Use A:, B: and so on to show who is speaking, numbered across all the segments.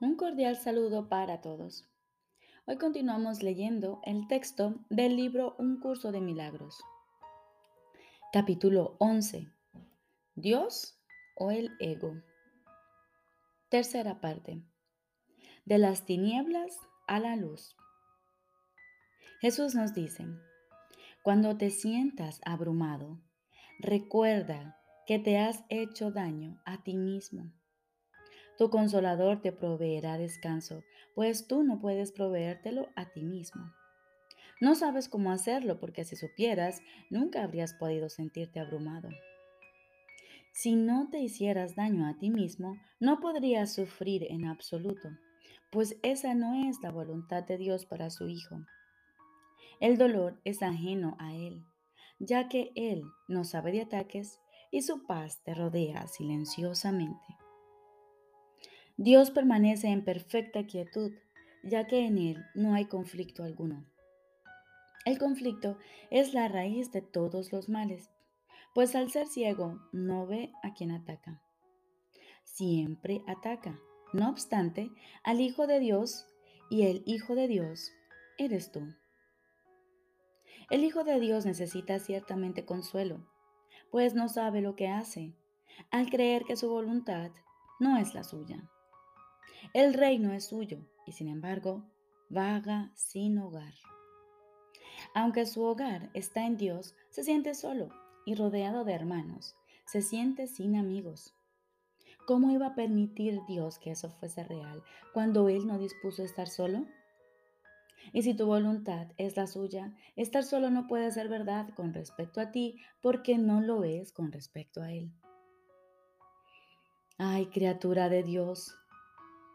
A: Un cordial saludo para todos. Hoy continuamos leyendo el texto del libro Un curso de milagros. Capítulo 11. Dios o el ego. Tercera parte. De las tinieblas a la luz. Jesús nos dice, cuando te sientas abrumado, recuerda que te has hecho daño a ti mismo tu consolador te proveerá descanso, pues tú no puedes proveértelo a ti mismo. No sabes cómo hacerlo porque si supieras, nunca habrías podido sentirte abrumado. Si no te hicieras daño a ti mismo, no podrías sufrir en absoluto, pues esa no es la voluntad de Dios para su Hijo. El dolor es ajeno a Él, ya que Él no sabe de ataques y su paz te rodea silenciosamente. Dios permanece en perfecta quietud, ya que en Él no hay conflicto alguno. El conflicto es la raíz de todos los males, pues al ser ciego no ve a quien ataca. Siempre ataca, no obstante, al Hijo de Dios y el Hijo de Dios eres tú. El Hijo de Dios necesita ciertamente consuelo, pues no sabe lo que hace, al creer que su voluntad no es la suya. El reino es suyo y sin embargo vaga sin hogar. Aunque su hogar está en Dios, se siente solo y rodeado de hermanos, se siente sin amigos. ¿Cómo iba a permitir Dios que eso fuese real cuando Él no dispuso estar solo? Y si tu voluntad es la suya, estar solo no puede ser verdad con respecto a ti porque no lo es con respecto a Él. Ay, criatura de Dios,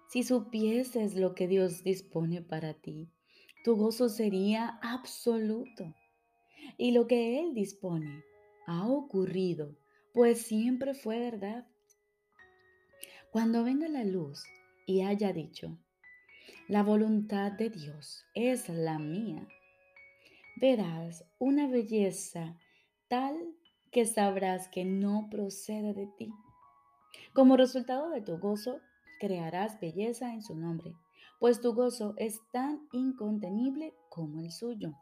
A: si supieses lo que Dios dispone para ti, tu gozo sería absoluto. Y lo que Él dispone ha ocurrido, pues siempre fue verdad. Cuando venga la luz y haya dicho, la voluntad de Dios es la mía, verás una belleza tal que sabrás que no procede de ti. Como resultado de tu gozo, crearás belleza en su nombre, pues tu gozo es tan incontenible como el suyo.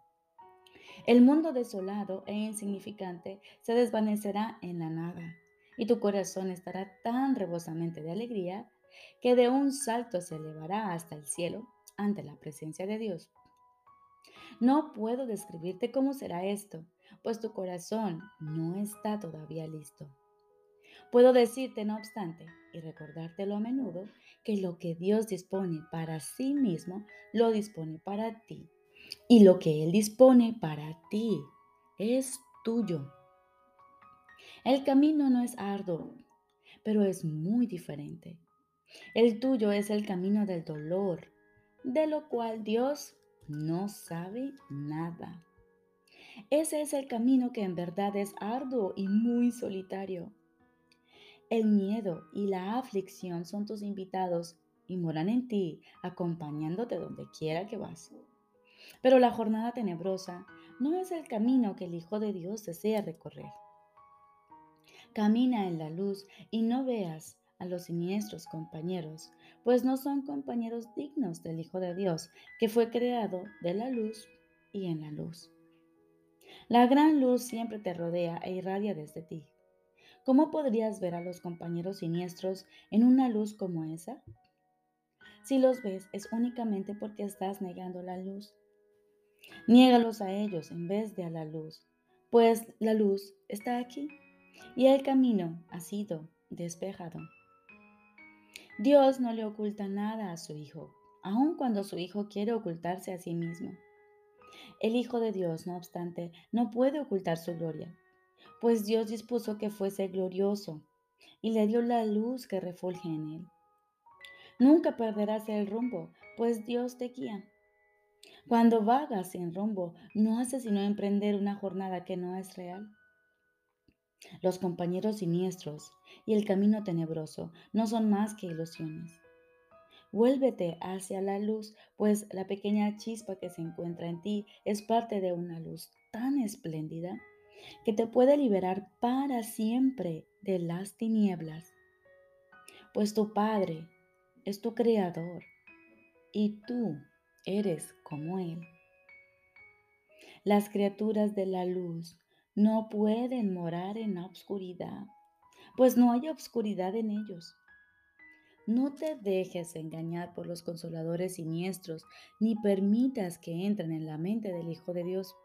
A: El mundo desolado e insignificante se desvanecerá en la nada, y tu corazón estará tan rebosamente de alegría que de un salto se elevará hasta el cielo ante la presencia de Dios. No puedo describirte cómo será esto, pues tu corazón no está todavía listo. Puedo decirte, no obstante, y recordártelo a menudo, que lo que Dios dispone para sí mismo, lo dispone para ti. Y lo que Él dispone para ti es tuyo. El camino no es arduo, pero es muy diferente. El tuyo es el camino del dolor, de lo cual Dios no sabe nada. Ese es el camino que en verdad es arduo y muy solitario. El miedo y la aflicción son tus invitados y moran en ti, acompañándote donde quiera que vas. Pero la jornada tenebrosa no es el camino que el Hijo de Dios desea recorrer. Camina en la luz y no veas a los siniestros compañeros, pues no son compañeros dignos del Hijo de Dios, que fue creado de la luz y en la luz. La gran luz siempre te rodea e irradia desde ti. ¿Cómo podrías ver a los compañeros siniestros en una luz como esa? Si los ves es únicamente porque estás negando la luz. Niégalos a ellos en vez de a la luz, pues la luz está aquí y el camino ha sido despejado. Dios no le oculta nada a su Hijo, aun cuando su Hijo quiere ocultarse a sí mismo. El Hijo de Dios, no obstante, no puede ocultar su gloria, pues Dios dispuso que fuese glorioso y le dio la luz que refulge en él. Nunca perderás el rumbo, pues Dios te guía. Cuando vagas sin rumbo, no haces sino emprender una jornada que no es real. Los compañeros siniestros y el camino tenebroso no son más que ilusiones. Vuélvete hacia la luz, pues la pequeña chispa que se encuentra en ti es parte de una luz tan espléndida que te puede liberar para siempre de las tinieblas. Pues tu Padre es tu creador y tú eres como Él. Las criaturas de la luz no pueden morar en la oscuridad, pues no hay oscuridad en ellos. No te dejes engañar por los consoladores siniestros, ni permitas que entren en la mente del Hijo de Dios,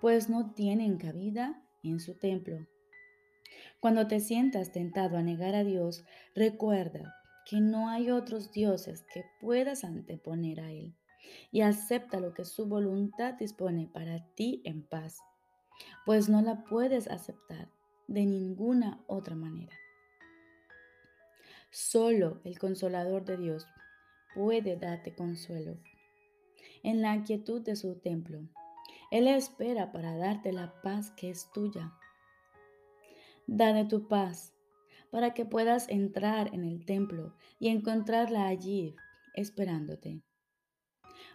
A: pues no tienen cabida en su templo. Cuando te sientas tentado a negar a Dios, recuerda que no hay otros dioses que puedas anteponer a Él y acepta lo que su voluntad dispone para ti en paz, pues no la puedes aceptar de ninguna otra manera. Solo el consolador de Dios puede darte consuelo. En la quietud de su templo, Él espera para darte la paz que es tuya. Dale tu paz para que puedas entrar en el templo y encontrarla allí esperándote.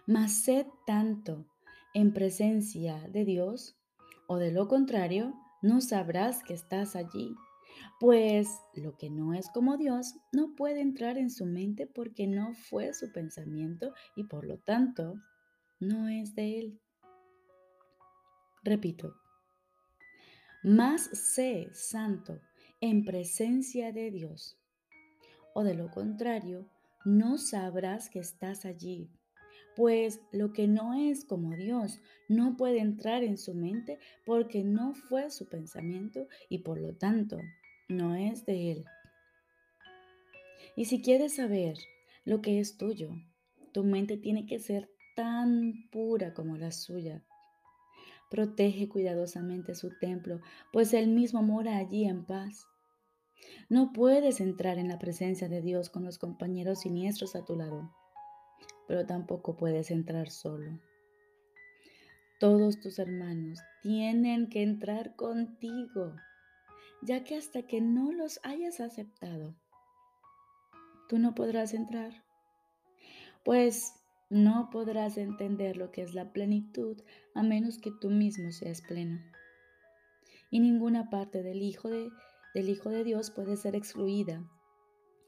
A: Mas sé tanto en presencia de Dios, o de lo contrario, no sabrás que estás allí, pues lo que no es como Dios no puede entrar en su mente porque no fue su pensamiento y por lo tanto no es de Él. Repito, más sé santo en presencia de Dios. O de lo contrario, no sabrás que estás allí, pues lo que no es como Dios no puede entrar en su mente porque no fue su pensamiento y por lo tanto no es de Él. Y si quieres saber lo que es tuyo, tu mente tiene que ser tan pura como la suya. Protege cuidadosamente su templo, pues Él mismo mora allí en paz. No puedes entrar en la presencia de Dios con los compañeros siniestros a tu lado, pero tampoco puedes entrar solo. Todos tus hermanos tienen que entrar contigo, ya que hasta que no los hayas aceptado, tú no podrás entrar, pues no podrás entender lo que es la plenitud a menos que tú mismo seas pleno. Y ninguna parte del Hijo de del Hijo de Dios puede ser excluida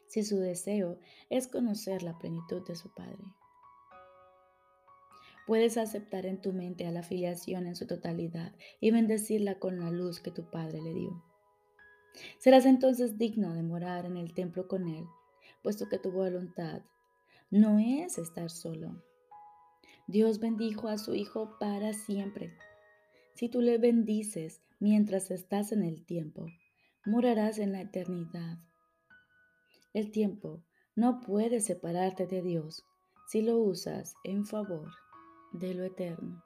A: si su deseo es conocer la plenitud de su Padre. Puedes aceptar en tu mente a la filiación en su totalidad y bendecirla con la luz que tu Padre le dio. Serás entonces digno de morar en el templo con Él, puesto que tu voluntad no es estar solo. Dios bendijo a su Hijo para siempre. Si tú le bendices mientras estás en el tiempo, morarás en la eternidad. El tiempo no puede separarte de Dios si lo usas en favor de lo eterno.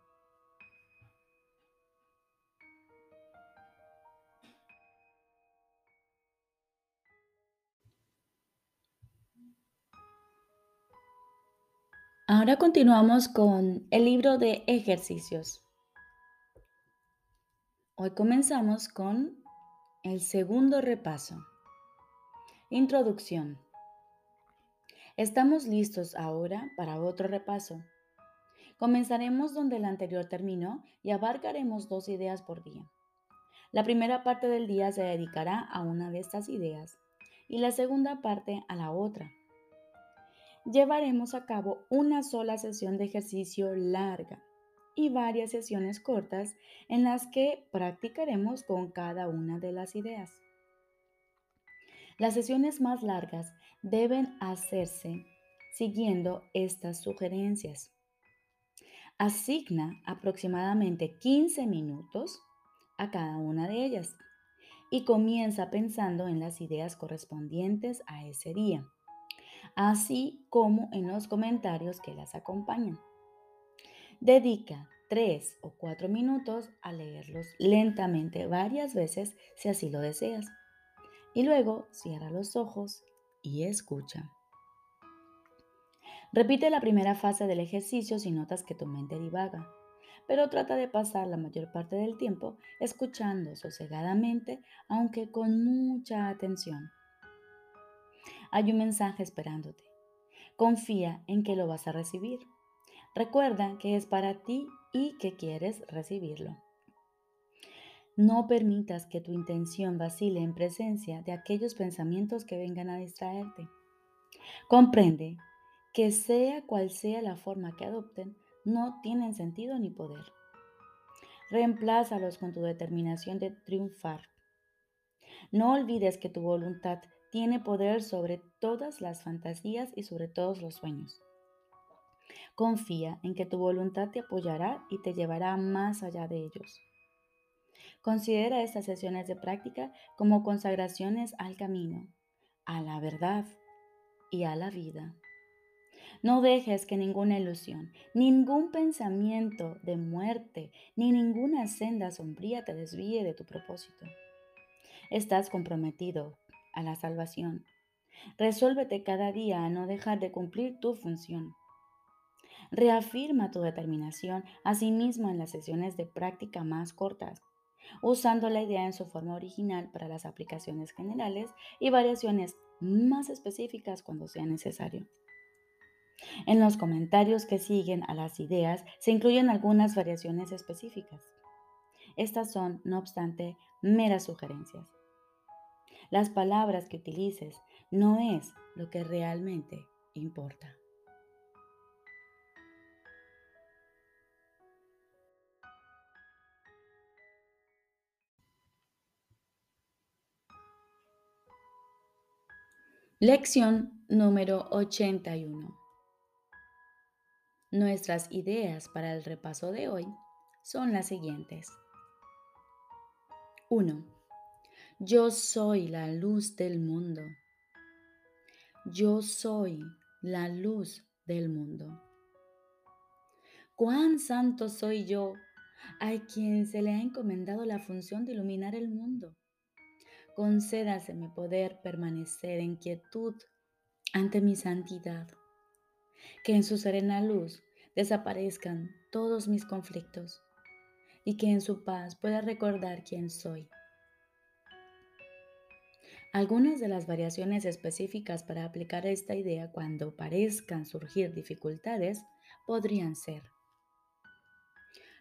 A: Ahora continuamos con el libro de ejercicios. Hoy comenzamos con el segundo repaso. Introducción. Estamos listos ahora para otro repaso. Comenzaremos donde el anterior terminó y abarcaremos dos ideas por día. La primera parte del día se dedicará a una de estas ideas y la segunda parte a la otra. Llevaremos a cabo una sola sesión de ejercicio larga y varias sesiones cortas en las que practicaremos con cada una de las ideas. Las sesiones más largas deben hacerse siguiendo estas sugerencias. Asigna aproximadamente 15 minutos a cada una de ellas y comienza pensando en las ideas correspondientes a ese día, así como en los comentarios que las acompañan. Dedica tres o cuatro minutos a leerlos lentamente varias veces si así lo deseas. Y luego cierra los ojos y escucha. Repite la primera fase del ejercicio si notas que tu mente divaga, pero trata de pasar la mayor parte del tiempo escuchando sosegadamente, aunque con mucha atención. Hay un mensaje esperándote. Confía en que lo vas a recibir. Recuerda que es para ti y que quieres recibirlo. No permitas que tu intención vacile en presencia de aquellos pensamientos que vengan a distraerte. Comprende que sea cual sea la forma que adopten, no tienen sentido ni poder. Reemplázalos con tu determinación de triunfar. No olvides que tu voluntad tiene poder sobre todas las fantasías y sobre todos los sueños. Confía en que tu voluntad te apoyará y te llevará más allá de ellos. Considera estas sesiones de práctica como consagraciones al camino, a la verdad y a la vida. No dejes que ninguna ilusión, ningún pensamiento de muerte, ni ninguna senda sombría te desvíe de tu propósito. Estás comprometido a la salvación. Resuélvete cada día a no dejar de cumplir tu función. Reafirma tu determinación asimismo en las sesiones de práctica más cortas, usando la idea en su forma original para las aplicaciones generales y variaciones más específicas cuando sea necesario. En los comentarios que siguen a las ideas se incluyen algunas variaciones específicas. Estas son, no obstante, meras sugerencias. Las palabras que utilices no es lo que realmente importa. Lección número 81. Nuestras ideas para el repaso de hoy son las siguientes. 1. Yo soy la luz del mundo. Yo soy la luz del mundo. Cuán santo soy yo, a quien se le ha encomendado la función de iluminar el mundo. Concédaseme poder permanecer en quietud ante mi santidad que en su serena luz desaparezcan todos mis conflictos y que en su paz pueda recordar quién soy. Algunas de las variaciones específicas para aplicar esta idea cuando parezcan surgir dificultades podrían ser,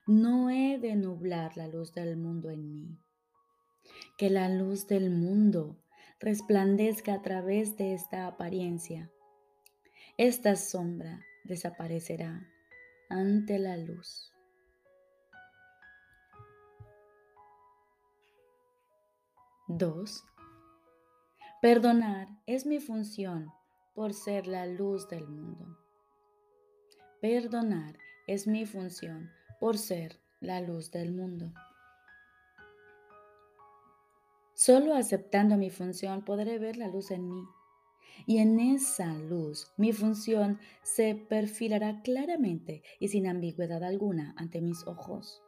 A: no he de nublar la luz del mundo en mí, que la luz del mundo resplandezca a través de esta apariencia esta sombra desaparecerá ante la luz. Dos. Perdonar es mi función por ser la luz del mundo. Perdonar es mi función por ser la luz del mundo. Solo aceptando mi función podré ver la luz en mí y en esa luz mi función se perfilará claramente y sin ambigüedad alguna ante mis ojos.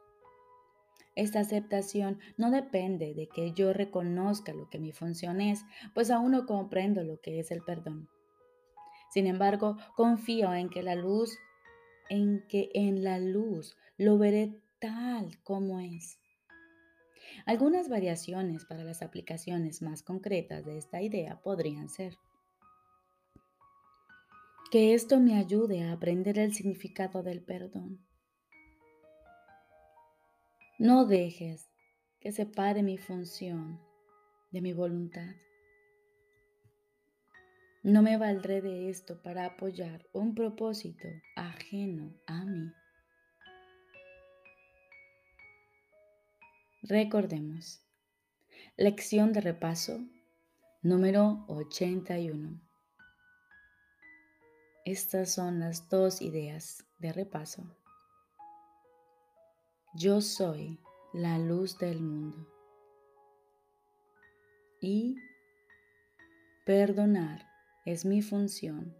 A: Esta aceptación no depende de que yo reconozca lo que mi función es, pues aún no comprendo lo que es el perdón. Sin embargo, confío en que la luz, en que en la luz lo veré tal como es. Algunas variaciones para las aplicaciones más concretas de esta idea podrían ser que esto me ayude a aprender el significado del perdón. No dejes que separe mi función de mi voluntad. No me valdré de esto para apoyar un propósito ajeno a mí. Recordemos. Lección de repaso número 81. Estas son las dos ideas de repaso. Yo soy la luz del mundo. Y perdonar es mi función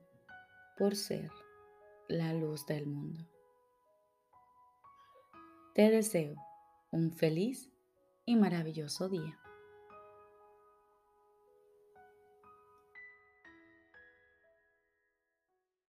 A: por ser la luz del mundo. Te deseo un feliz y maravilloso día.